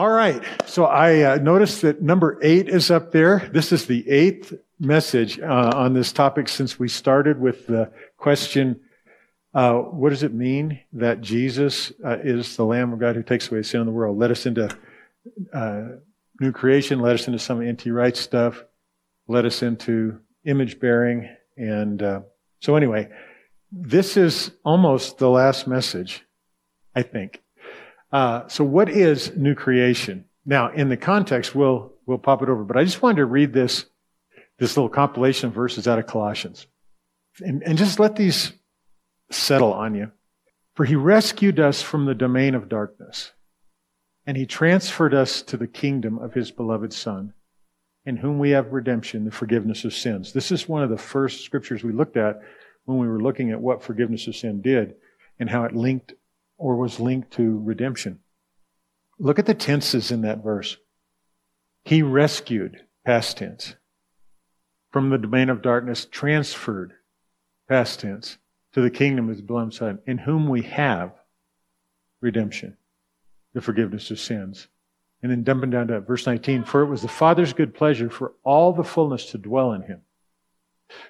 All right. So I uh, noticed that number eight is up there. This is the eighth message uh, on this topic since we started with the question, uh, what does it mean that Jesus uh, is the Lamb of God who takes away sin of the world? Let us into uh, new creation, let us into some N.T. Wright stuff, let us into image bearing. And uh, so anyway, this is almost the last message, I think. Uh, so what is new creation? Now, in the context, we'll, we'll pop it over, but I just wanted to read this, this little compilation of verses out of Colossians. And, and just let these settle on you. For he rescued us from the domain of darkness, and he transferred us to the kingdom of his beloved Son, in whom we have redemption, the forgiveness of sins. This is one of the first scriptures we looked at when we were looking at what forgiveness of sin did and how it linked or was linked to redemption. Look at the tenses in that verse. He rescued, past tense, from the domain of darkness, transferred, past tense, to the kingdom of his beloved Son, in whom we have redemption, the forgiveness of sins. And then dumping down to verse 19, for it was the Father's good pleasure for all the fullness to dwell in him.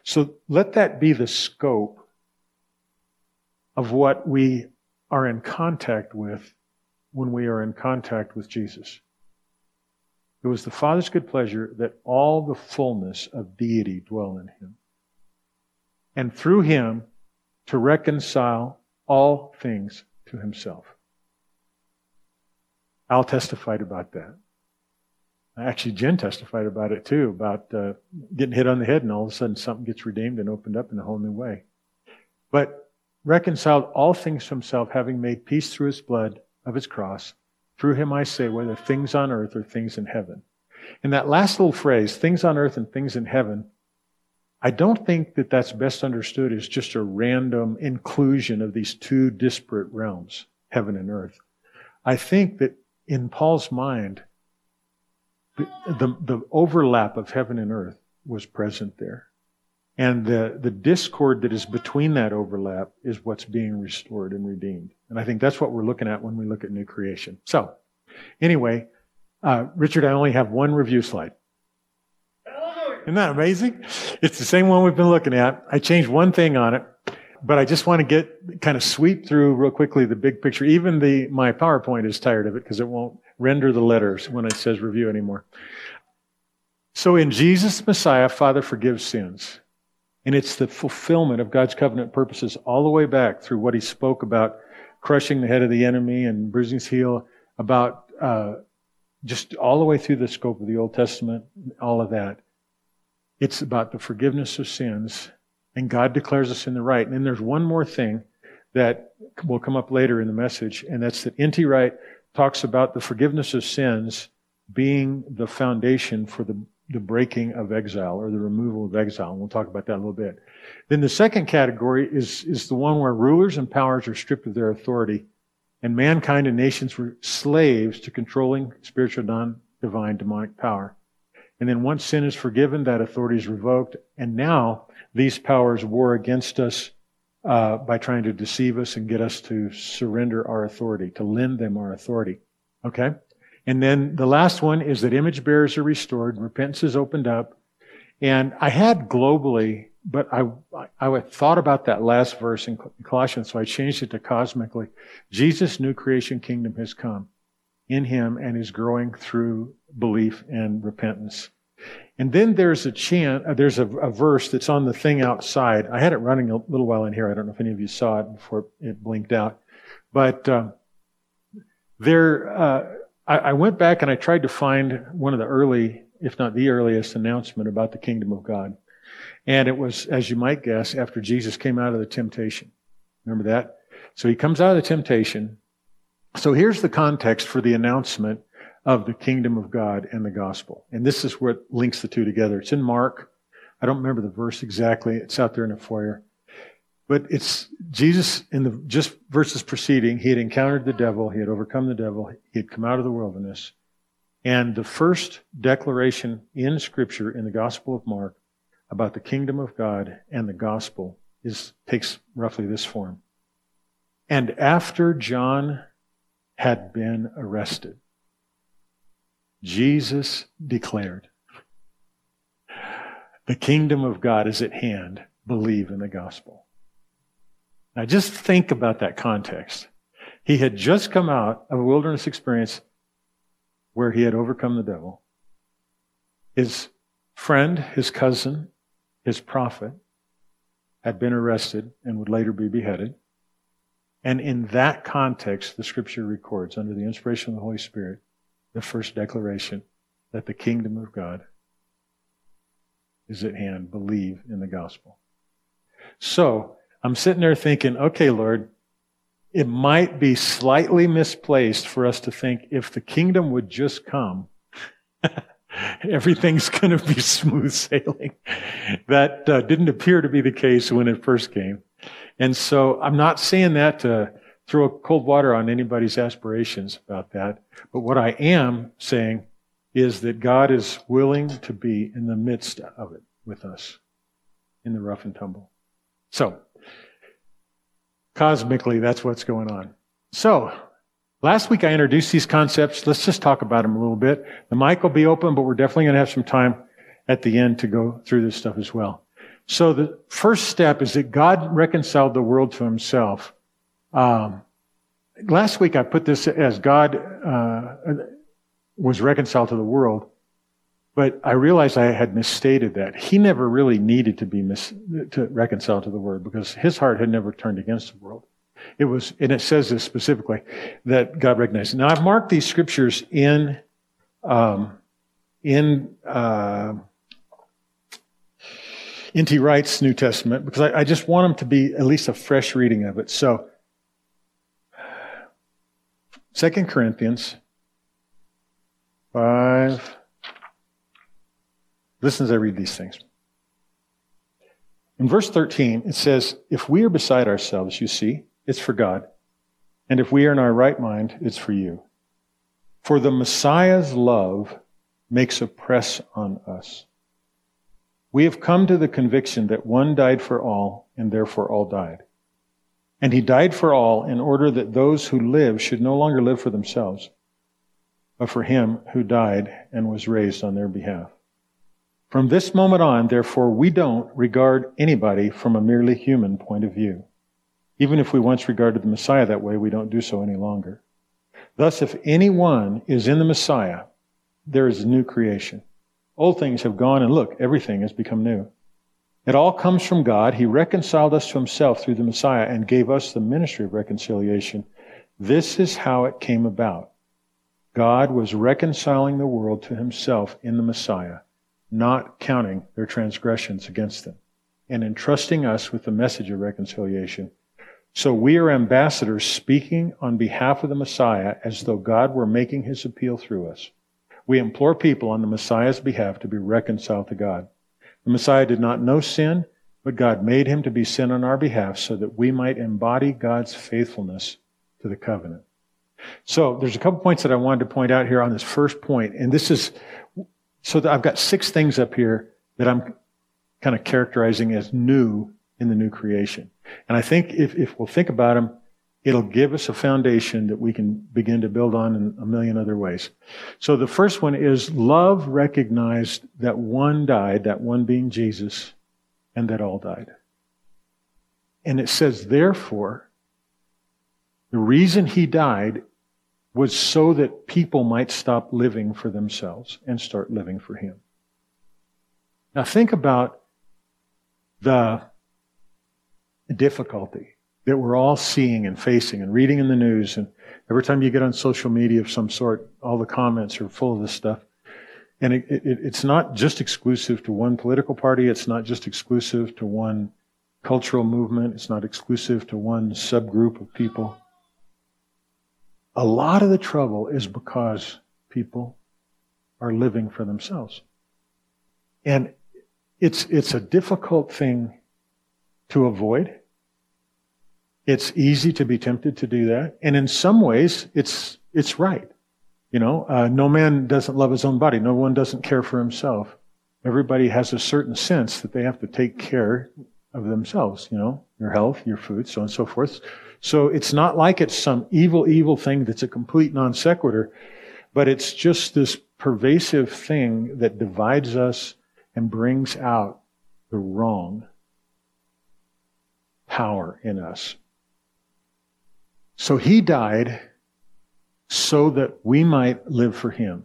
So let that be the scope of what we are in contact with when we are in contact with Jesus. It was the Father's good pleasure that all the fullness of deity dwell in him. And through him to reconcile all things to himself. Al testified about that. Actually, Jen testified about it too, about uh, getting hit on the head and all of a sudden something gets redeemed and opened up in a whole new way. But reconciled all things to himself, having made peace through his blood of his cross. Through him I say, whether things on earth or things in heaven. In that last little phrase, things on earth and things in heaven, I don't think that that's best understood as just a random inclusion of these two disparate realms, heaven and earth. I think that in Paul's mind, the, the, the overlap of heaven and earth was present there. And the, the discord that is between that overlap is what's being restored and redeemed. And I think that's what we're looking at when we look at new creation. So, anyway, uh, Richard, I only have one review slide. Isn't that amazing? It's the same one we've been looking at. I changed one thing on it, but I just want to get kind of sweep through real quickly the big picture. Even the my PowerPoint is tired of it because it won't render the letters when it says review anymore. So in Jesus Messiah, Father forgives sins. And it's the fulfillment of God's covenant purposes all the way back through what he spoke about crushing the head of the enemy and bruising his heel, about uh, just all the way through the scope of the Old Testament, all of that. It's about the forgiveness of sins, and God declares us in the right. And then there's one more thing that will come up later in the message, and that's that N.T. Wright talks about the forgiveness of sins being the foundation for the the breaking of exile or the removal of exile. And we'll talk about that a little bit. Then the second category is, is the one where rulers and powers are stripped of their authority and mankind and nations were slaves to controlling spiritual non-divine demonic power. And then once sin is forgiven, that authority is revoked. And now these powers war against us uh, by trying to deceive us and get us to surrender our authority, to lend them our authority. Okay? And then the last one is that image bearers are restored, repentance is opened up. And I had globally, but I, I thought about that last verse in Colossians, so I changed it to cosmically. Jesus' new creation kingdom has come in him and is growing through belief and repentance. And then there's a chant, uh, there's a, a, verse that's on the thing outside. I had it running a little while in here. I don't know if any of you saw it before it blinked out. But uh, there, uh, I, I went back and I tried to find one of the early, if not the earliest announcement about the kingdom of God. And it was, as you might guess, after Jesus came out of the temptation. Remember that? So he comes out of the temptation. So here's the context for the announcement of the kingdom of God and the gospel. And this is what links the two together. It's in Mark. I don't remember the verse exactly. It's out there in the foyer. But it's Jesus in the just verses preceding, he had encountered the devil, he had overcome the devil, he had come out of the wilderness. And the first declaration in Scripture in the Gospel of Mark about the kingdom of God and the gospel is takes roughly this form. And after John had been arrested, Jesus declared, The kingdom of God is at hand. Believe in the gospel. Now just think about that context. He had just come out of a wilderness experience where he had overcome the devil. His friend, his cousin, his prophet had been arrested and would later be beheaded. And in that context, the scripture records, under the inspiration of the Holy Spirit, the first declaration that the kingdom of God is at hand. Believe in the gospel. So, I'm sitting there thinking, okay, Lord, it might be slightly misplaced for us to think if the kingdom would just come, everything's going to be smooth sailing. That uh, didn't appear to be the case when it first came. And so I'm not saying that to throw cold water on anybody's aspirations about that. But what I am saying is that God is willing to be in the midst of it with us in the rough and tumble. So, cosmically, that's what's going on. So, last week I introduced these concepts. Let's just talk about them a little bit. The mic will be open, but we're definitely going to have some time at the end to go through this stuff as well. So the first step is that God reconciled the world to himself. Um, last week I put this as God uh, was reconciled to the world, but I realized I had misstated that. He never really needed to be mis- to reconcile to the world because his heart had never turned against the world. It was, and it says this specifically that God recognized. Now I've marked these scriptures in um, in uh. Wright's New Testament because I, I, just want them to be at least a fresh reading of it. So, Second Corinthians 5. Listen as I read these things. In verse 13, it says, If we are beside ourselves, you see, it's for God. And if we are in our right mind, it's for you. For the Messiah's love makes a press on us we have come to the conviction that one died for all, and therefore all died. And he died for all in order that those who live should no longer live for themselves, but for him who died and was raised on their behalf. From this moment on, therefore, we don't regard anybody from a merely human point of view. Even if we once regarded the Messiah that way, we don't do so any longer. Thus, if anyone is in the Messiah, there is a new creation. Old things have gone, and look, everything has become new. It all comes from God. He reconciled us to himself through the Messiah and gave us the ministry of reconciliation. This is how it came about. God was reconciling the world to himself in the Messiah, not counting their transgressions against them, and entrusting us with the message of reconciliation. So we are ambassadors speaking on behalf of the Messiah as though God were making his appeal through us. We implore people on the Messiah's behalf to be reconciled to God. The Messiah did not know sin, but God made him to be sin on our behalf so that we might embody God's faithfulness to the covenant. So there's a couple points that I wanted to point out here on this first point, and this is so I've got six things up here that I'm kind of characterizing as new in the new creation. And I think if, if we'll think about them, it'll give us a foundation that we can begin to build on in a million other ways. So the first one is love recognized that one died, that one being Jesus, and that all died. And it says, therefore, the reason he died was so that people might stop living for themselves and start living for him. Now think about the difficulty that we're all seeing and facing and reading in the news. And every time you get on social media of some sort, all the comments are full of this stuff. And it, it, it's not just exclusive to one political party. It's not just exclusive to one cultural movement. It's not exclusive to one subgroup of people. A lot of the trouble is because people are living for themselves. And it's, it's a difficult thing to avoid. It's easy to be tempted to do that. And in some ways, it's, it's right. You know, uh, no man doesn't love his own body. No one doesn't care for himself. Everybody has a certain sense that they have to take care of themselves, you know, your health, your food, so on and so forth. So it's not like it's some evil, evil thing that's a complete non sequitur. but it's just this pervasive thing that divides us and brings out the wrong power in us. So he died so that we might live for him.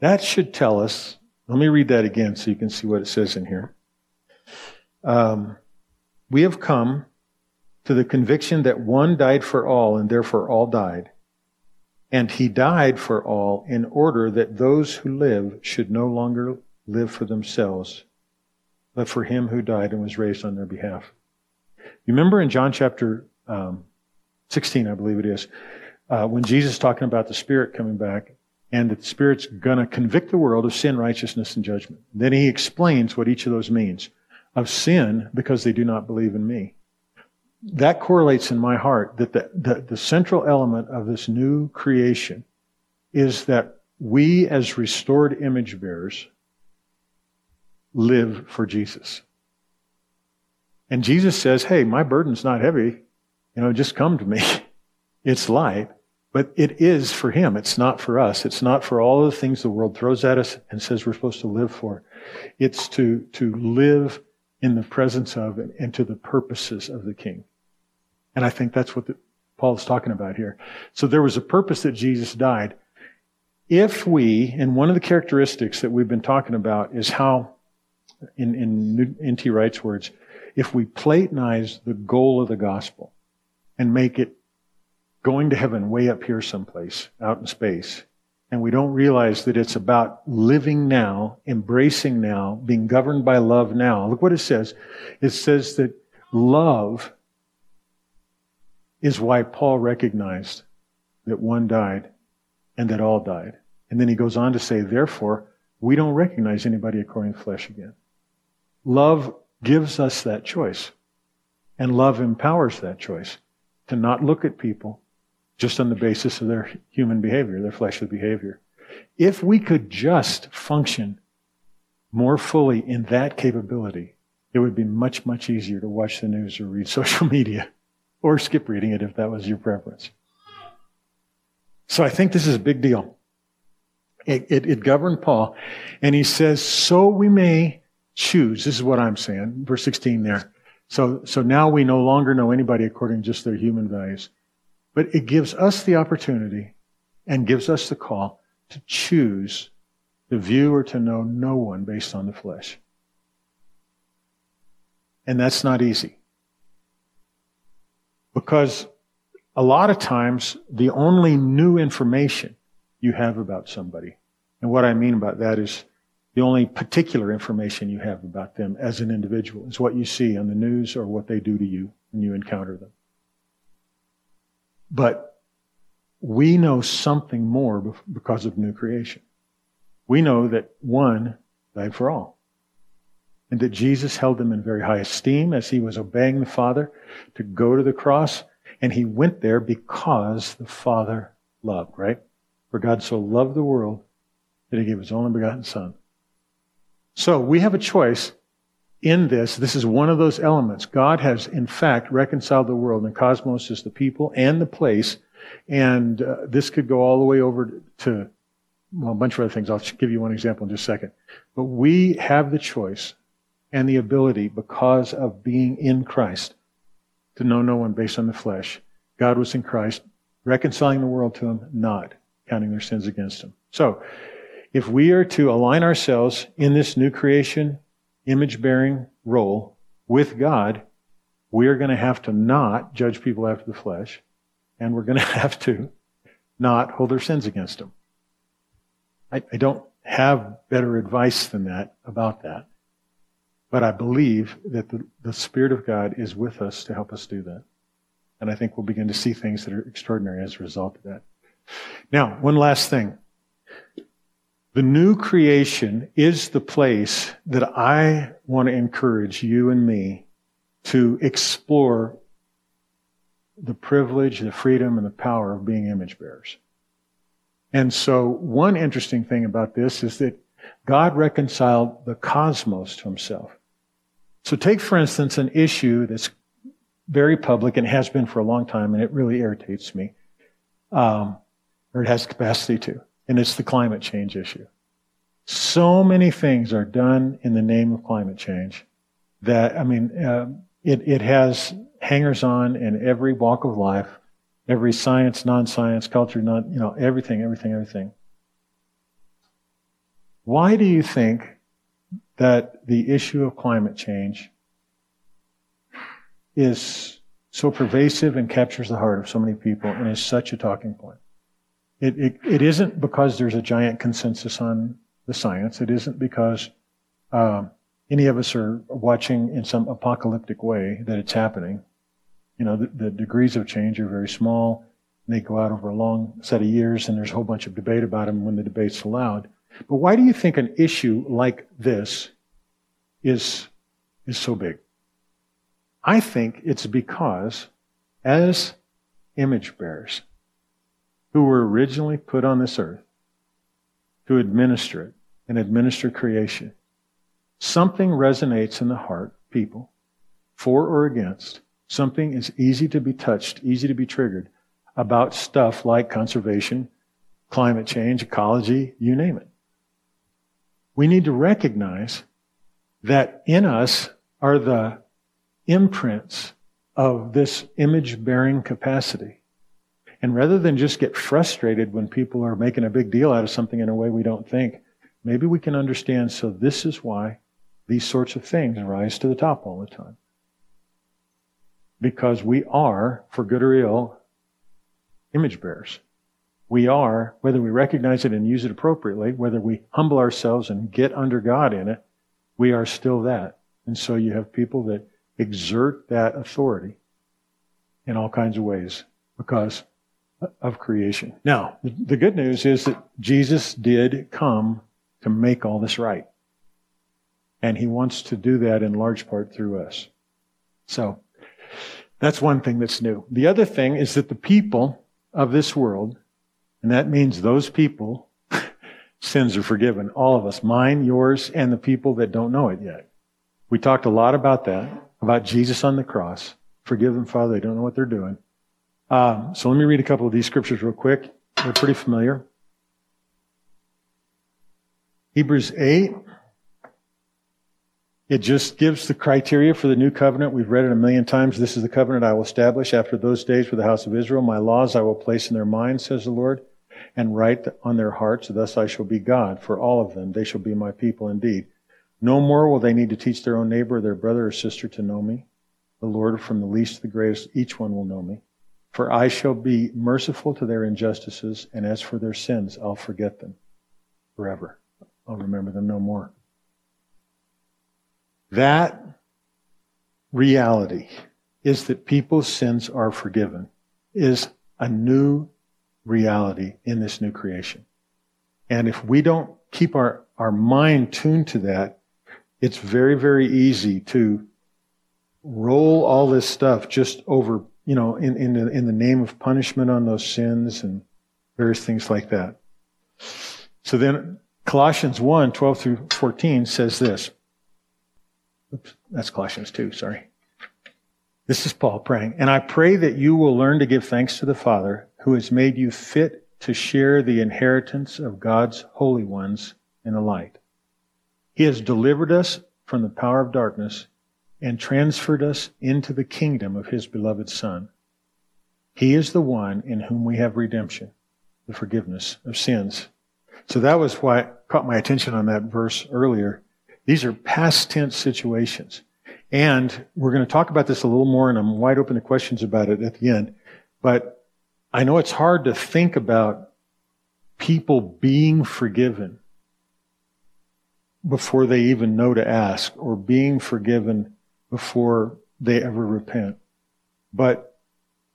That should tell us, let me read that again so you can see what it says in here. Um, we have come to the conviction that one died for all and therefore all died. And he died for all in order that those who live should no longer live for themselves, but for him who died and was raised on their behalf. You remember in John chapter um, 16, I believe it is, uh, when Jesus is talking about the Spirit coming back, and the Spirit's going to convict the world of sin, righteousness, and judgment. Then he explains what each of those means. Of sin, because they do not believe in me. That correlates in my heart that the, the, the central element of this new creation is that we, as restored image bearers, live for Jesus. And Jesus says, Hey, my burden's not heavy. You know, just come to me. It's light, but it is for Him. It's not for us. It's not for all the things the world throws at us and says we're supposed to live for. It's to, to live in the presence of and to the purposes of the King. And I think that's what the, Paul is talking about here. So there was a purpose that Jesus died. If we, and one of the characteristics that we've been talking about is how, in, in N.T. Wright's words, if we Platonize the goal of the gospel and make it going to heaven way up here someplace out in space, and we don't realize that it's about living now, embracing now, being governed by love now. Look what it says. It says that love is why Paul recognized that one died and that all died. And then he goes on to say, therefore, we don't recognize anybody according to flesh again. Love gives us that choice. And love empowers that choice to not look at people just on the basis of their human behavior, their fleshly behavior. If we could just function more fully in that capability, it would be much, much easier to watch the news or read social media or skip reading it if that was your preference. So I think this is a big deal. It, it, it governed Paul, and he says, so we may choose. This is what I'm saying. Verse 16 there. So, so now we no longer know anybody according to just their human values. But it gives us the opportunity and gives us the call to choose to view or to know no one based on the flesh. And that's not easy. Because a lot of times the only new information you have about somebody, and what I mean about that is the only particular information you have about them as an individual is what you see on the news or what they do to you when you encounter them. But we know something more because of new creation. We know that one died for all. And that Jesus held them in very high esteem as he was obeying the Father to go to the cross. And he went there because the Father loved, right? For God so loved the world that he gave his only begotten Son so we have a choice in this. This is one of those elements. God has, in fact, reconciled the world, and cosmos is the people and the place. And uh, this could go all the way over to well, a bunch of other things. I'll give you one example in just a second. But we have the choice and the ability, because of being in Christ, to know no one based on the flesh. God was in Christ, reconciling the world to him, not counting their sins against him. So, if we are to align ourselves in this new creation, image bearing role with God, we are going to have to not judge people after the flesh, and we're going to have to not hold our sins against them. I, I don't have better advice than that about that. But I believe that the, the Spirit of God is with us to help us do that. And I think we'll begin to see things that are extraordinary as a result of that. Now, one last thing. The new creation is the place that I want to encourage you and me to explore the privilege, the freedom, and the power of being image bearers. And so one interesting thing about this is that God reconciled the cosmos to himself. So take, for instance, an issue that's very public and has been for a long time, and it really irritates me. Um, or it has capacity to, and it's the climate change issue. So many things are done in the name of climate change that, I mean, uh, it, it has hangers on in every walk of life, every science, non science, culture, non, you know, everything, everything, everything. Why do you think that the issue of climate change is so pervasive and captures the heart of so many people and is such a talking point? It, it, it isn't because there's a giant consensus on the science. It isn't because um, any of us are watching in some apocalyptic way that it's happening. You know, the, the degrees of change are very small. They go out over a long set of years, and there's a whole bunch of debate about them when the debate's allowed. But why do you think an issue like this is, is so big? I think it's because as image bearers who were originally put on this earth to administer it and administer creation, something resonates in the heart, people, for or against. Something is easy to be touched, easy to be triggered about stuff like conservation, climate change, ecology, you name it. We need to recognize that in us are the imprints of this image bearing capacity. And rather than just get frustrated when people are making a big deal out of something in a way we don't think, maybe we can understand so this is why these sorts of things rise to the top all the time. Because we are, for good or ill, image bearers. We are, whether we recognize it and use it appropriately, whether we humble ourselves and get under God in it, we are still that. And so you have people that exert that authority in all kinds of ways because of creation. Now, the good news is that Jesus did come to make all this right. And he wants to do that in large part through us. So, that's one thing that's new. The other thing is that the people of this world, and that means those people, sins are forgiven. All of us. Mine, yours, and the people that don't know it yet. We talked a lot about that about Jesus on the cross. Forgive them, Father, they don't know what they're doing. Um, so let me read a couple of these scriptures real quick. They're pretty familiar. Hebrews 8. It just gives the criteria for the new covenant. We've read it a million times. This is the covenant I will establish after those days for the house of Israel. My laws I will place in their minds, says the Lord, and write on their hearts. Thus I shall be God for all of them. They shall be my people indeed. No more will they need to teach their own neighbor, their brother or sister to know me. The Lord, from the least to the greatest, each one will know me. For I shall be merciful to their injustices, and as for their sins, I'll forget them forever. I'll remember them no more. That reality is that people's sins are forgiven, is a new reality in this new creation. And if we don't keep our, our mind tuned to that, it's very, very easy to roll all this stuff just over, you know, in, in, the, in the name of punishment on those sins and various things like that. So then Colossians 1, 12 through 14 says this. Oops, that's Colossians 2, sorry. This is Paul praying. And I pray that you will learn to give thanks to the Father who has made you fit to share the inheritance of God's holy ones in the light. He has delivered us from the power of darkness and transferred us into the kingdom of His beloved Son. He is the one in whom we have redemption, the forgiveness of sins. So that was why caught my attention on that verse earlier. These are past tense situations. And we're going to talk about this a little more, and I'm wide open to questions about it at the end. But I know it's hard to think about people being forgiven before they even know to ask or being forgiven before they ever repent. But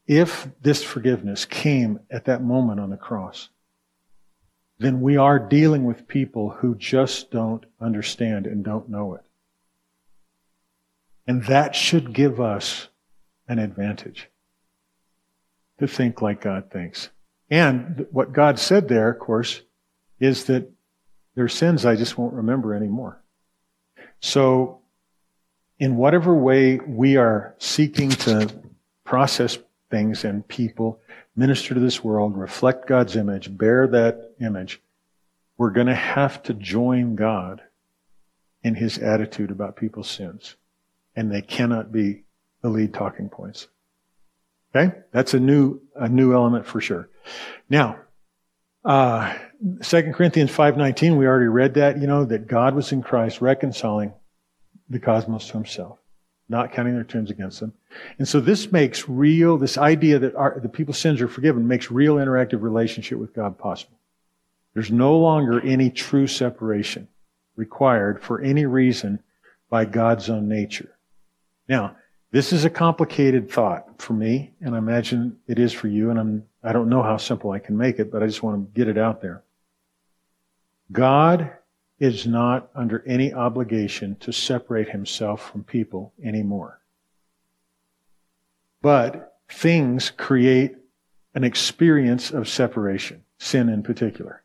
if this forgiveness came at that moment on the cross, then we are dealing with people who just don't understand and don't know it. And that should give us an advantage to think like God thinks. And what God said there, of course, is that their sins I just won't remember anymore. So, in whatever way we are seeking to process things and people, minister to this world, reflect God's image, bear that image, we're going to have to join God in his attitude about people's sins. And they cannot be the lead talking points. Okay? That's a new, a new element for sure. Now, uh, 2 Corinthians 5.19, we already read that, you know, that God was in Christ reconciling the cosmos to himself, not counting their sins against them. And so this makes real, this idea that our, the people's sins are forgiven makes real interactive relationship with God possible. There's no longer any true separation required for any reason by God's own nature. Now, this is a complicated thought for me, and I imagine it is for you, and I'm, I don't know how simple I can make it, but I just want to get it out there. God is not under any obligation to separate himself from people anymore. But things create an experience of separation, sin in particular.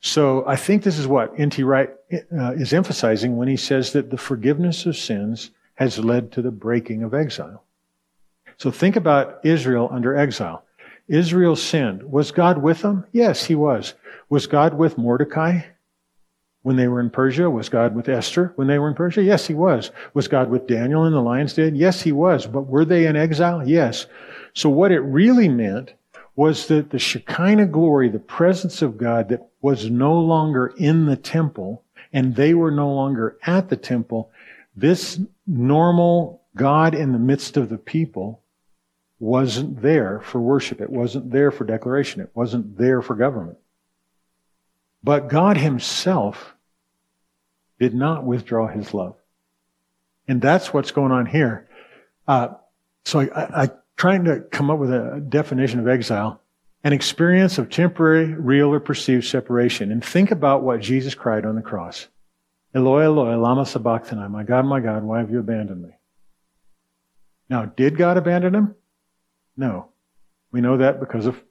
So I think this is what N.T. Wright uh, is emphasizing when he says that the forgiveness of sins has led to the breaking of exile. So think about Israel under exile. Israel sinned. Was God with them? Yes, he was. Was God with Mordecai when they were in Persia? Was God with Esther when they were in Persia? Yes, he was. Was God with Daniel in the lion's den? Yes, he was. But were they in exile? Yes. So what it really meant was that the Shekinah glory, the presence of God that was no longer in the temple and they were no longer at the temple, this normal God in the midst of the people wasn't there for worship. It wasn't there for declaration. It wasn't there for government. But God himself did not withdraw his love. And that's what's going on here. Uh, so I, I, trying to come up with a definition of exile, an experience of temporary, real, or perceived separation. And think about what Jesus cried on the cross. Eloi, Eloi, lama sabachthani. My God, my God, why have you abandoned me? Now, did God abandon him? No. We know that because of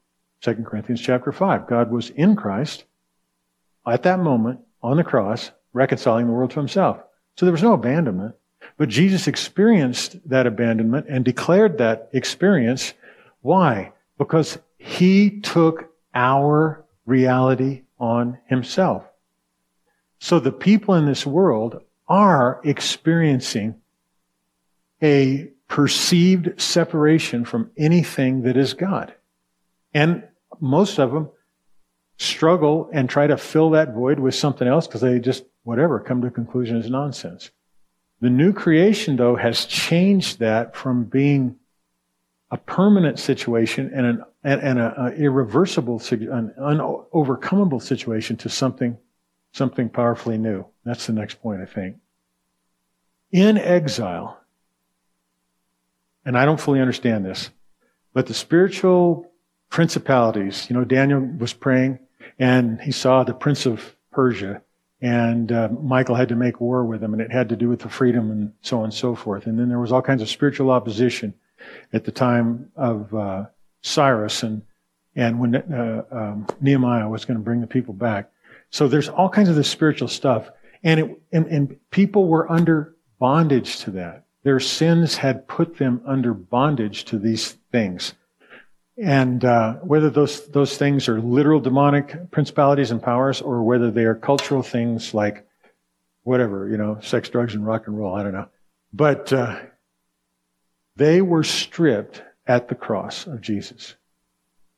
2 Corinthians chapter 5. God was in Christ at that moment on the cross, reconciling the world to himself. So there was no abandonment. But Jesus experienced that abandonment and declared that experience. Why? Because he took our reality on himself. So the people in this world are experiencing a perceived separation from anything that is God. And most of them struggle and try to fill that void with something else because they just, whatever, come to a conclusion is nonsense. The new creation, though, has changed that from being a permanent situation and an and, and a, a irreversible, an unovercomable situation to something something powerfully new. That's the next point, I think. In exile, and I don't fully understand this, but the spiritual principalities, you know, Daniel was praying and he saw the prince of Persia and uh, Michael had to make war with him and it had to do with the freedom and so on and so forth. And then there was all kinds of spiritual opposition at the time of uh, Cyrus and and when uh, um, Nehemiah was going to bring the people back. So there's all kinds of this spiritual stuff. And, it, and, and people were under bondage to that. Their sins had put them under bondage to these things. And uh, whether those those things are literal demonic principalities and powers, or whether they are cultural things like whatever, you know, sex, drugs, and rock and roll, I don't know. But uh, they were stripped at the cross of Jesus.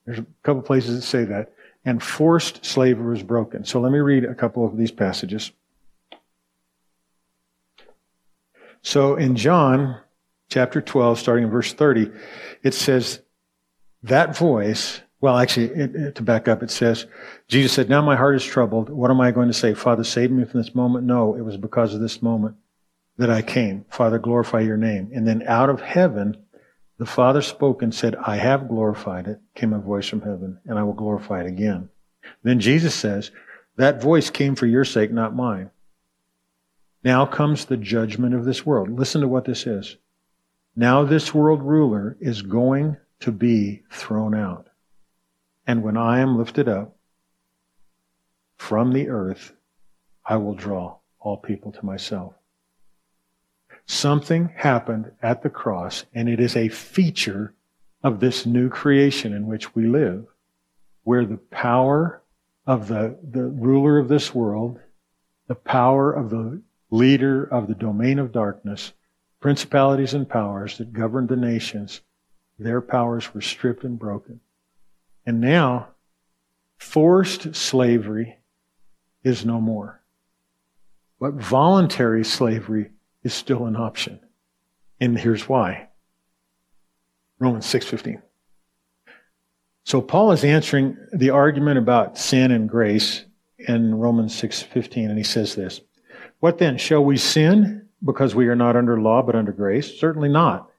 There's a couple places that say that and forced slavery was broken. So let me read a couple of these passages. So in John chapter 12, starting in verse 30, it says, that voice, well, actually, it, it, to back up, it says, Jesus said, Now my heart is troubled. What am I going to say? Father, save me from this moment? No, it was because of this moment that I came. Father, glorify your name. And then out of heaven, the Father spoke and said, I have glorified it, came a voice from heaven, and I will glorify it again. Then Jesus says, That voice came for your sake, not mine. Now comes the judgment of this world. Listen to what this is. Now this world ruler is going to be thrown out. And when I am lifted up from the earth, I will draw all people to myself. Something happened at the cross, and it is a feature of this new creation in which we live, where the power of the, the ruler of this world, the power of the leader of the domain of darkness, principalities and powers that governed the nations, their powers were stripped and broken. And now, forced slavery is no more. But voluntary slavery is still an option. And here's why. Romans 6:15. So Paul is answering the argument about sin and grace in Romans 6:15 and he says this. What then shall we sin because we are not under law but under grace? Certainly not.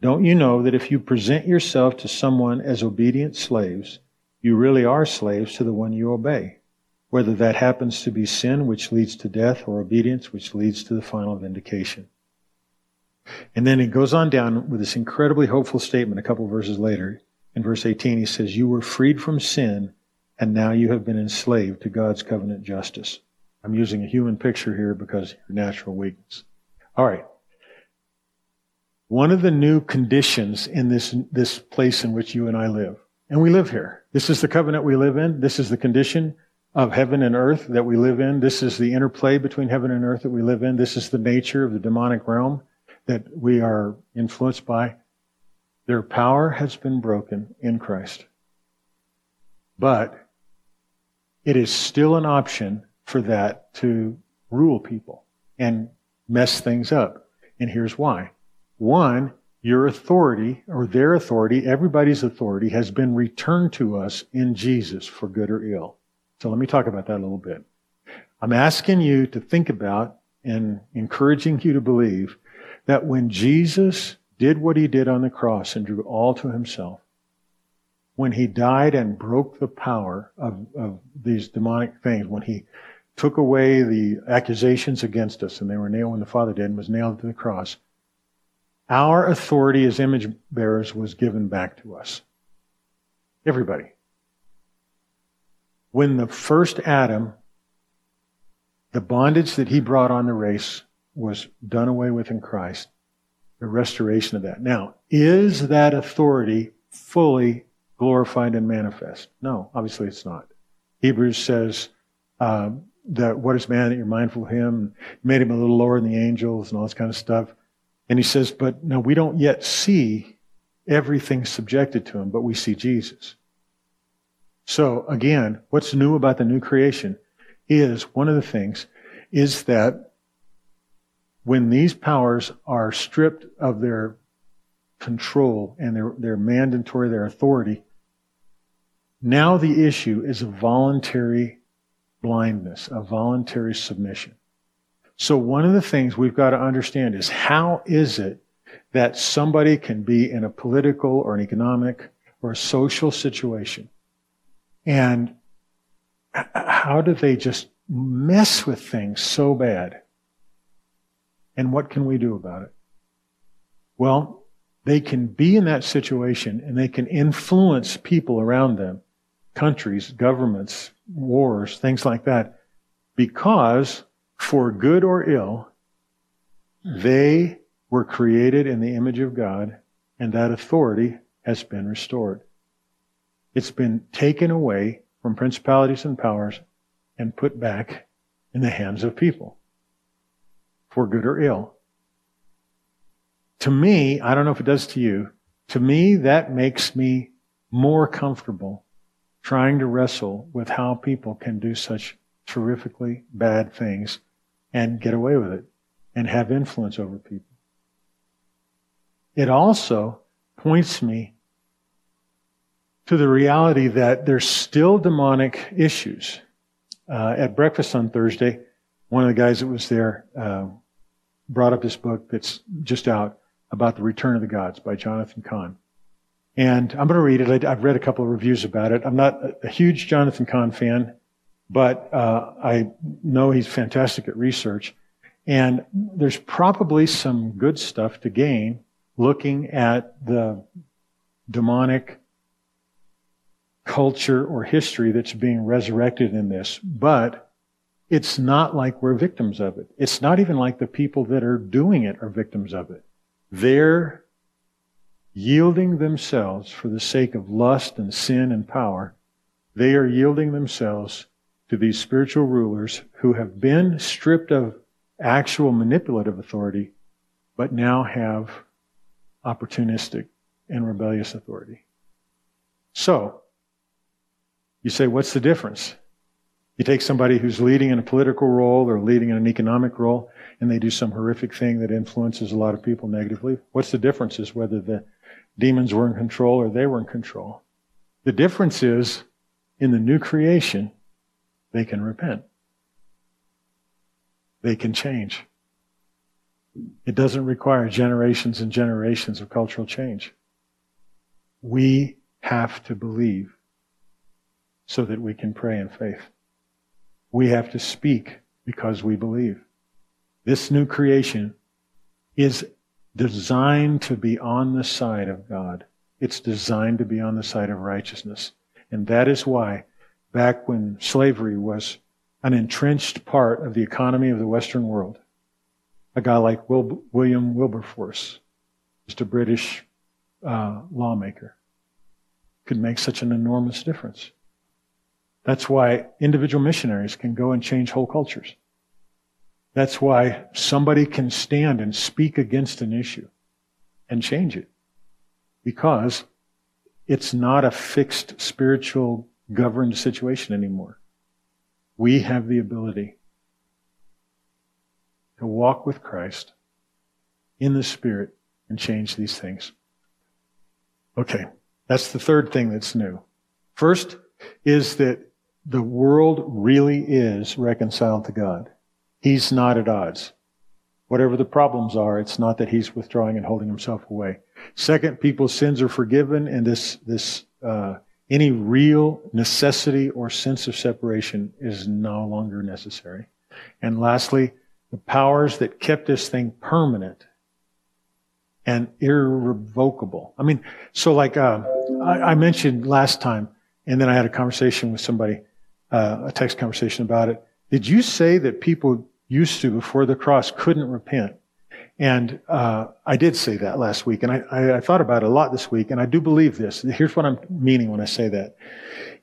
Don't you know that if you present yourself to someone as obedient slaves, you really are slaves to the one you obey? Whether that happens to be sin which leads to death or obedience which leads to the final vindication. And then he goes on down with this incredibly hopeful statement a couple verses later. In verse 18, he says, You were freed from sin, and now you have been enslaved to God's covenant justice. I'm using a human picture here because of your natural weakness. All right. One of the new conditions in this, this place in which you and I live, and we live here. This is the covenant we live in. This is the condition of heaven and earth that we live in. This is the interplay between heaven and earth that we live in. This is the nature of the demonic realm that we are influenced by. Their power has been broken in Christ. But it is still an option for that to rule people and mess things up. And here's why. One, your authority or their authority, everybody's authority has been returned to us in Jesus for good or ill. So let me talk about that a little bit. I'm asking you to think about and encouraging you to believe that when Jesus did what he did on the cross and drew all to himself, when he died and broke the power of, of these demonic things, when he took away the accusations against us and they were nailed when the Father did and was nailed to the cross, our authority as image bearers was given back to us. Everybody. When the first Adam, the bondage that he brought on the race was done away with in Christ, the restoration of that. Now, is that authority fully glorified and manifest? No, obviously it's not. Hebrews says um, that what is man that you're mindful of him, made him a little lower than the angels and all this kind of stuff. And he says, but no, we don't yet see everything subjected to him, but we see Jesus. So again, what's new about the new creation is one of the things is that when these powers are stripped of their control and their, their mandatory, their authority, now the issue is a voluntary blindness, a voluntary submission. So one of the things we've got to understand is how is it that somebody can be in a political or an economic or a social situation and how do they just mess with things so bad? And what can we do about it? Well, they can be in that situation and they can influence people around them, countries, governments, wars, things like that, because for good or ill, they were created in the image of God, and that authority has been restored. It's been taken away from principalities and powers and put back in the hands of people for good or ill. To me, I don't know if it does to you, to me, that makes me more comfortable trying to wrestle with how people can do such terrifically bad things and get away with it and have influence over people. It also points me to the reality that there's still demonic issues. Uh, at breakfast on Thursday, one of the guys that was there uh, brought up this book that's just out about the return of the gods by Jonathan Cahn. And I'm going to read it. I've read a couple of reviews about it. I'm not a huge Jonathan Cahn fan. But uh, I know he's fantastic at research. And there's probably some good stuff to gain looking at the demonic culture or history that's being resurrected in this. But it's not like we're victims of it. It's not even like the people that are doing it are victims of it. They're yielding themselves for the sake of lust and sin and power, they are yielding themselves to these spiritual rulers who have been stripped of actual manipulative authority, but now have opportunistic and rebellious authority. So, you say, what's the difference? You take somebody who's leading in a political role or leading in an economic role, and they do some horrific thing that influences a lot of people negatively. What's the difference is whether the demons were in control or they were in control. The difference is in the new creation, they can repent. They can change. It doesn't require generations and generations of cultural change. We have to believe so that we can pray in faith. We have to speak because we believe. This new creation is designed to be on the side of God. It's designed to be on the side of righteousness. And that is why, back when slavery was an entrenched part of the economy of the Western world, a guy like Wil- William Wilberforce, just a British uh, lawmaker, could make such an enormous difference. That's why individual missionaries can go and change whole cultures. That's why somebody can stand and speak against an issue and change it. Because it's not a fixed spiritual governed situation anymore. We have the ability to walk with Christ in the Spirit and change these things. Okay, that's the third thing that's new. First is that the world really is reconciled to God. He's not at odds. Whatever the problems are, it's not that he's withdrawing and holding himself away. Second, people's sins are forgiven, and this this uh, any real necessity or sense of separation is no longer necessary. And lastly, the powers that kept this thing permanent and irrevocable. I mean, so like uh, I, I, mentioned last time, and then I had a conversation with somebody, uh, a text conversation about it. Did you say that people used to before the cross couldn't repent. And uh, I did say that last week, and I, I, I, thought about it a lot this week, and I do believe this. Here's what I'm meaning when I say that.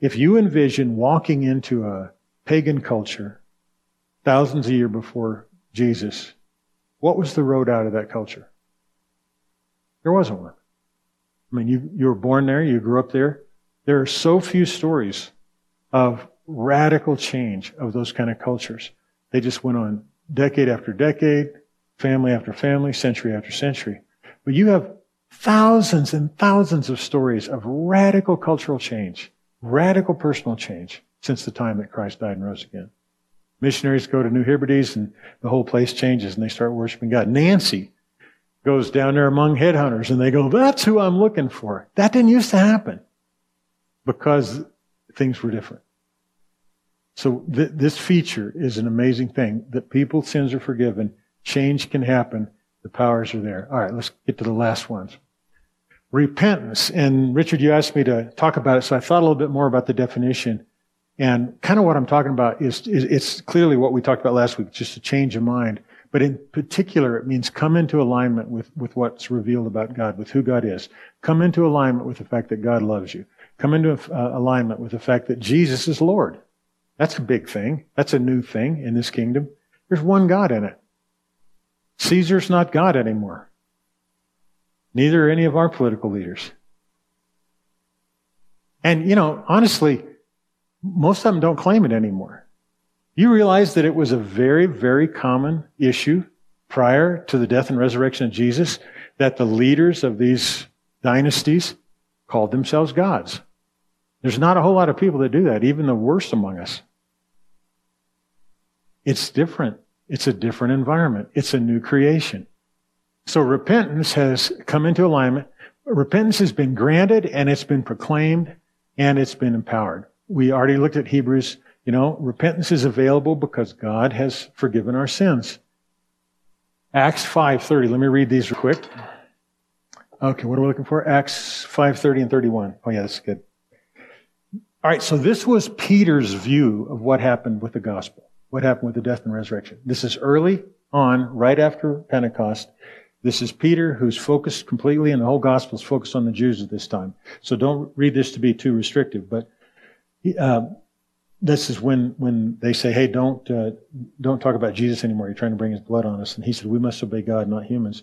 If you envision walking into a pagan culture thousands of years before Jesus, what was the road out of that culture? There wasn't one. I mean, you, you were born there, you grew up there. There are so few stories of radical change of those kind of cultures. They just went on decade after decade, family after family, century after century. But you have thousands and thousands of stories of radical cultural change, radical personal change since the time that Christ died and rose again. Missionaries go to New Hebrides and the whole place changes and they start worshiping God. Nancy goes down there among headhunters and they go, that's who I'm looking for. That didn't used to happen because things were different. So th- this feature is an amazing thing that people's sins are forgiven, change can happen, the powers are there. All right, let's get to the last ones. Repentance. And Richard, you asked me to talk about it, so I thought a little bit more about the definition. And kind of what I'm talking about is, is it's clearly what we talked about last week, just a change of mind. But in particular, it means come into alignment with, with what's revealed about God, with who God is. Come into alignment with the fact that God loves you. Come into uh, alignment with the fact that Jesus is Lord. That's a big thing. That's a new thing in this kingdom. There's one God in it. Caesar's not God anymore. Neither are any of our political leaders. And, you know, honestly, most of them don't claim it anymore. You realize that it was a very, very common issue prior to the death and resurrection of Jesus that the leaders of these dynasties called themselves gods. There's not a whole lot of people that do that, even the worst among us. It's different. It's a different environment. It's a new creation. So repentance has come into alignment. Repentance has been granted and it's been proclaimed and it's been empowered. We already looked at Hebrews. You know, repentance is available because God has forgiven our sins. Acts 5.30. Let me read these real quick. Okay, what are we looking for? Acts 5.30 and 31. Oh yeah, that's good. All right, so this was Peter's view of what happened with the gospel, what happened with the death and resurrection. This is early on, right after Pentecost. This is Peter who's focused completely, and the whole gospel is focused on the Jews at this time. So don't read this to be too restrictive. But uh, this is when when they say, "Hey, don't uh, don't talk about Jesus anymore. You're trying to bring His blood on us." And he said, "We must obey God, not humans."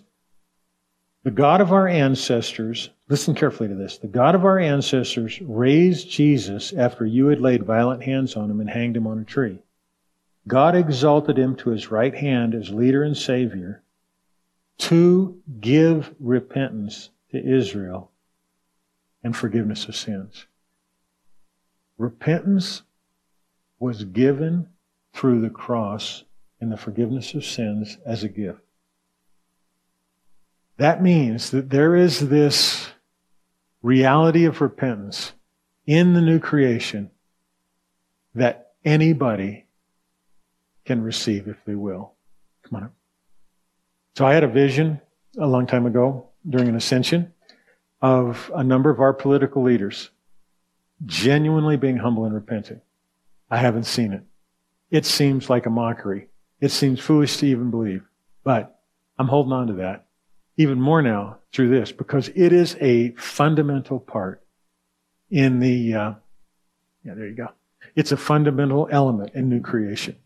The God of our ancestors, listen carefully to this. The God of our ancestors raised Jesus after you had laid violent hands on him and hanged him on a tree. God exalted him to his right hand as leader and savior to give repentance to Israel and forgiveness of sins. Repentance was given through the cross and the forgiveness of sins as a gift. That means that there is this reality of repentance in the new creation that anybody can receive if they will. Come on up. So I had a vision a long time ago during an ascension of a number of our political leaders genuinely being humble and repenting. I haven't seen it. It seems like a mockery. It seems foolish to even believe. But I'm holding on to that even more now through this because it is a fundamental part in the, uh, yeah, there you go. It's a fundamental element in new creation.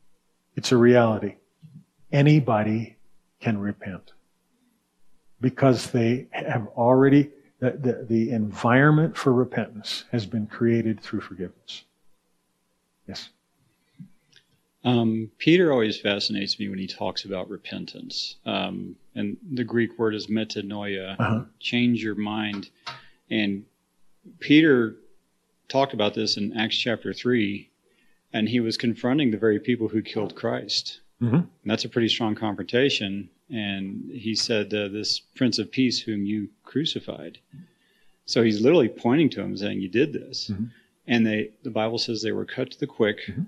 It's a reality. Anybody can repent because they have already, the, the, the environment for repentance has been created through forgiveness. Yes. Um, Peter always fascinates me when he talks about repentance. Um, and the Greek word is metanoia, uh-huh. change your mind. And Peter talked about this in Acts chapter 3, and he was confronting the very people who killed Christ. Mm-hmm. And that's a pretty strong confrontation. And he said, uh, This Prince of Peace, whom you crucified. So he's literally pointing to him, saying, You did this. Mm-hmm. And they, the Bible says they were cut to the quick. Mm-hmm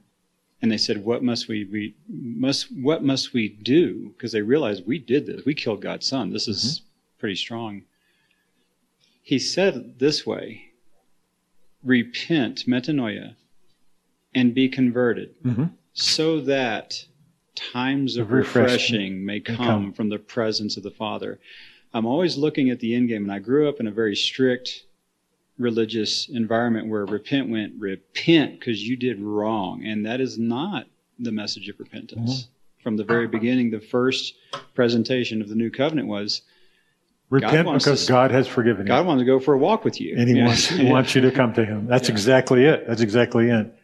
and they said, "What must we, we must what must we do?" Because they realized we did this. We killed God's son. This is mm-hmm. pretty strong. He said this way: "Repent, metanoia, and be converted, mm-hmm. so that times of refreshing, may come, come from the presence of the Father." I'm always looking at the end game, and I grew up in a very strict religious environment where repent went repent because you did wrong. And that is not the message of repentance. Mm-hmm. from the very beginning the first presentation of the new covenant was repent God because to, God has forgiven you. God wants to go for a walk with you. And he wants, yeah. wants you to come to him. That's yeah. exactly it. That's exactly it.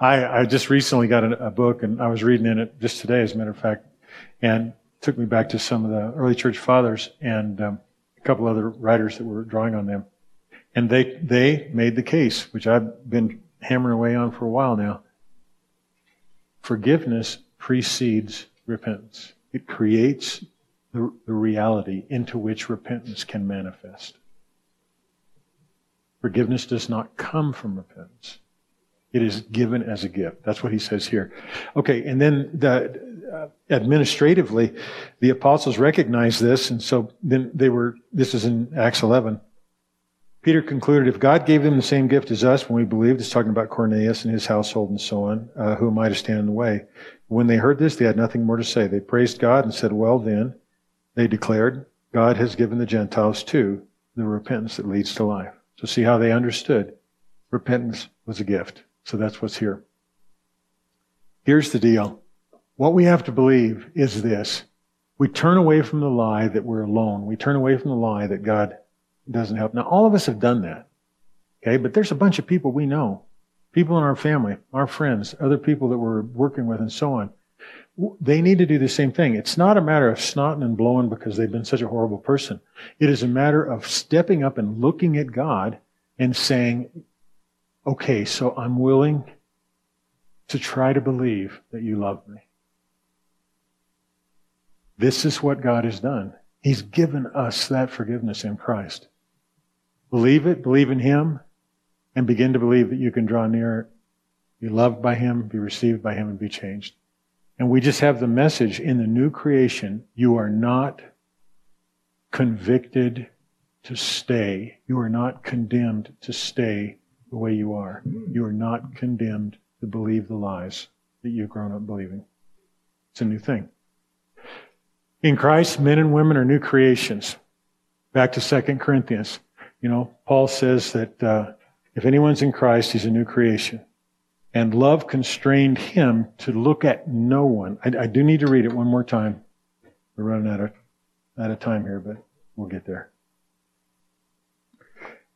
I, I just recently got a, a book and I was reading in it just today as a matter of fact and took me back to some of the early church fathers and um, a couple other writers that were drawing on them and they, they made the case, which I've been hammering away on for a while now. Forgiveness precedes repentance. It creates the, the reality into which repentance can manifest. Forgiveness does not come from repentance. It is given as a gift. That's what he says here. Okay, and then the, uh, administratively, the apostles recognized this, and so then they were. This is in Acts 11. Peter concluded, if God gave them the same gift as us when we believed, it's talking about Cornelius and his household and so on, uh, who am I to stand in the way? When they heard this, they had nothing more to say. They praised God and said, well then, they declared, God has given the Gentiles too the repentance that leads to life. So see how they understood. Repentance was a gift. So that's what's here. Here's the deal. What we have to believe is this. We turn away from the lie that we're alone. We turn away from the lie that God doesn't help. Now, all of us have done that. Okay, but there's a bunch of people we know, people in our family, our friends, other people that we're working with, and so on. They need to do the same thing. It's not a matter of snotting and blowing because they've been such a horrible person. It is a matter of stepping up and looking at God and saying, okay, so I'm willing to try to believe that you love me. This is what God has done. He's given us that forgiveness in Christ. Believe it, believe in Him, and begin to believe that you can draw near, be loved by Him, be received by Him, and be changed. And we just have the message in the new creation you are not convicted to stay. You are not condemned to stay the way you are. You are not condemned to believe the lies that you've grown up believing. It's a new thing. In Christ, men and women are new creations. Back to 2 Corinthians. You know, Paul says that uh, if anyone's in Christ, he's a new creation. And love constrained him to look at no one. I, I do need to read it one more time. We're running out of, out of time here, but we'll get there.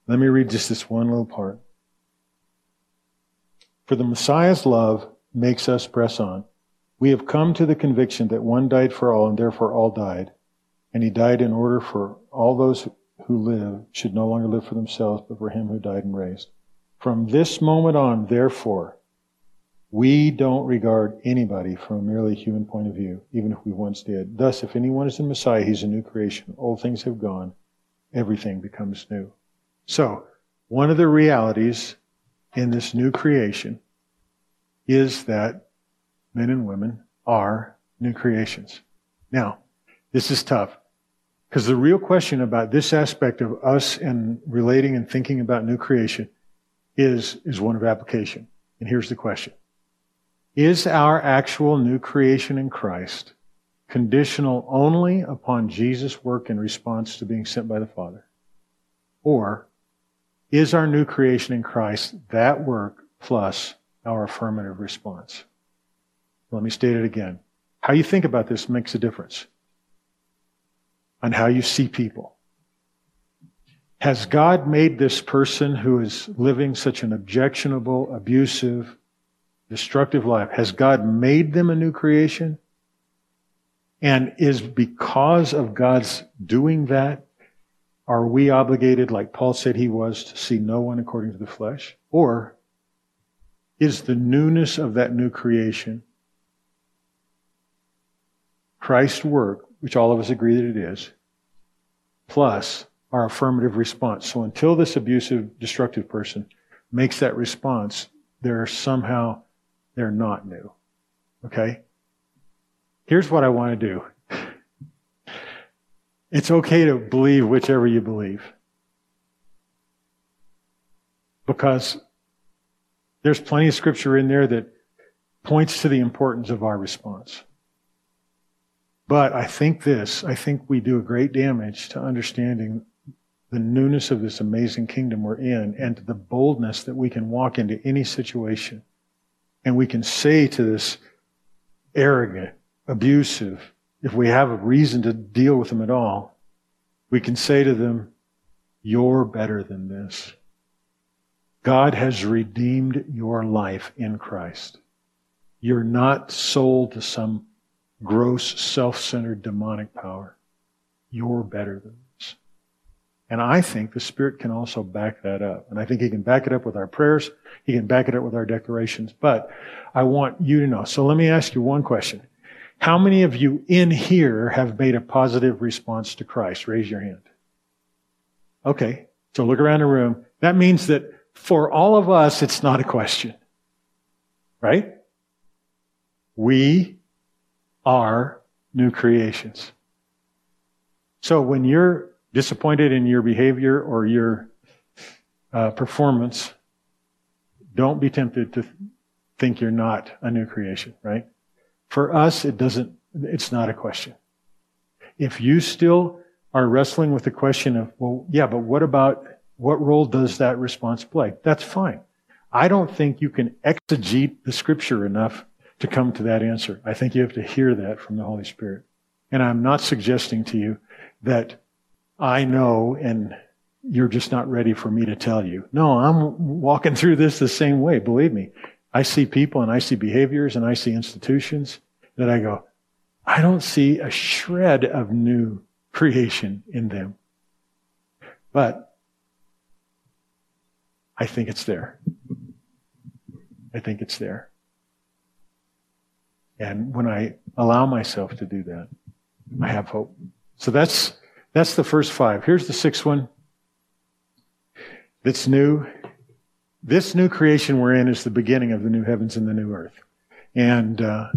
Let me read just this one little part. For the Messiah's love makes us press on. We have come to the conviction that one died for all, and therefore all died. And he died in order for all those who live should no longer live for themselves, but for him who died and raised. From this moment on, therefore, we don't regard anybody from a merely human point of view, even if we once did. Thus, if anyone is in Messiah, he's a new creation. Old things have gone. Everything becomes new. So, one of the realities in this new creation is that men and women are new creations. Now, this is tough because the real question about this aspect of us and relating and thinking about new creation is, is one of application. And here's the question. Is our actual new creation in Christ conditional only upon Jesus' work in response to being sent by the Father? Or is our new creation in Christ that work plus our affirmative response? Let me state it again. How you think about this makes a difference on how you see people. Has God made this person who is living such an objectionable, abusive, destructive life, has God made them a new creation? And is because of God's doing that, are we obligated, like Paul said he was, to see no one according to the flesh? Or is the newness of that new creation Christ's work, which all of us agree that it is, plus our affirmative response? So until this abusive, destructive person makes that response, they're somehow they're not new. Okay? Here's what I want to do. It's okay to believe whichever you believe. Because there's plenty of scripture in there that points to the importance of our response. But I think this, I think we do a great damage to understanding the newness of this amazing kingdom we're in and the boldness that we can walk into any situation and we can say to this arrogant, abusive, if we have a reason to deal with them at all, we can say to them, You're better than this. God has redeemed your life in Christ. You're not sold to some gross, self centered demonic power. You're better than this. and I think the Spirit can also back that up. And I think He can back it up with our prayers. He can back it up with our declarations. But I want you to know. So let me ask you one question. How many of you in here have made a positive response to Christ? Raise your hand. Okay. So look around the room. That means that for all of us, it's not a question. Right? We are new creations. So when you're disappointed in your behavior or your uh, performance, don't be tempted to think you're not a new creation, right? For us, it doesn't, it's not a question. If you still are wrestling with the question of, well, yeah, but what about, what role does that response play? That's fine. I don't think you can exegete the scripture enough to come to that answer. I think you have to hear that from the Holy Spirit. And I'm not suggesting to you that I know and you're just not ready for me to tell you. No, I'm walking through this the same way. Believe me. I see people and I see behaviors and I see institutions that I go, I don't see a shred of new creation in them. But I think it's there. I think it's there. And when I allow myself to do that, I have hope. So that's that's the first five. Here's the sixth one that's new. This new creation we're in is the beginning of the new heavens and the new earth. And uh,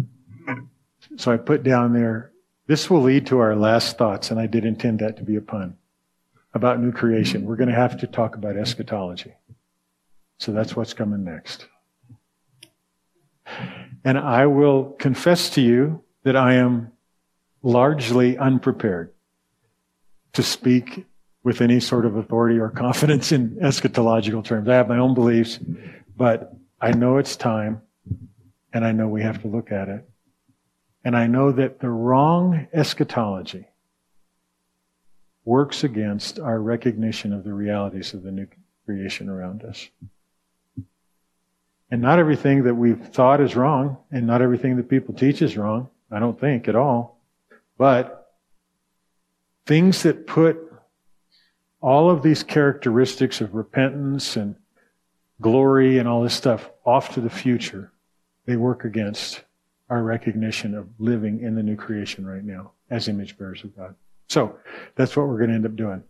so I put down there, this will lead to our last thoughts, and I did intend that to be a pun about new creation. We're going to have to talk about eschatology. So that's what's coming next. And I will confess to you that I am largely unprepared to speak with any sort of authority or confidence in eschatological terms. I have my own beliefs, but I know it's time, and I know we have to look at it. And I know that the wrong eschatology works against our recognition of the realities of the new creation around us. And not everything that we've thought is wrong, and not everything that people teach is wrong. I don't think at all. But things that put all of these characteristics of repentance and glory and all this stuff off to the future, they work against our recognition of living in the new creation right now as image bearers of God. So that's what we're going to end up doing.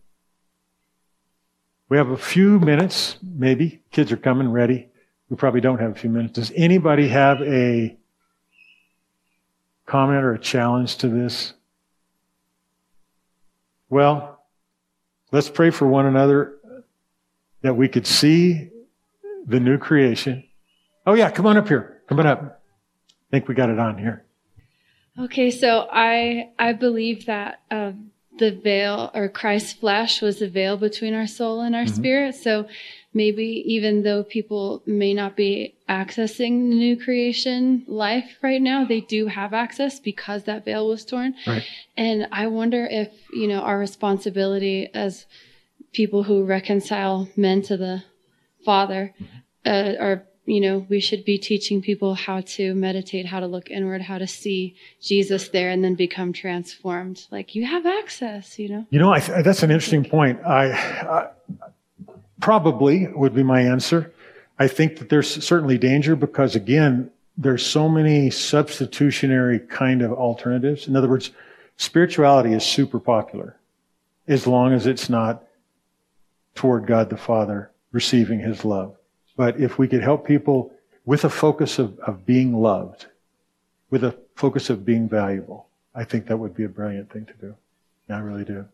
We have a few minutes, maybe. Kids are coming ready. We probably don't have a few minutes. Does anybody have a comment or a challenge to this? Well, let's pray for one another that we could see the new creation. Oh yeah, come on up here. Come on up. I think we got it on here. Okay, so I I believe that um, the veil or Christ's flesh was the veil between our soul and our mm-hmm. spirit. So maybe even though people may not be accessing the new creation life right now, they do have access because that veil was torn. Right. And I wonder if, you know, our responsibility as people who reconcile men to the Father, uh, or you know, we should be teaching people how to meditate, how to look inward, how to see Jesus there, and then become transformed. Like you have access, you know. You know, th- that's an interesting point. I, I Probably would be my answer. I think that there's certainly danger because again, there's so many substitutionary kind of alternatives. In other words, spirituality is super popular as long as it's not toward God the Father receiving his love. But if we could help people with a focus of, of being loved, with a focus of being valuable, I think that would be a brilliant thing to do. I really do.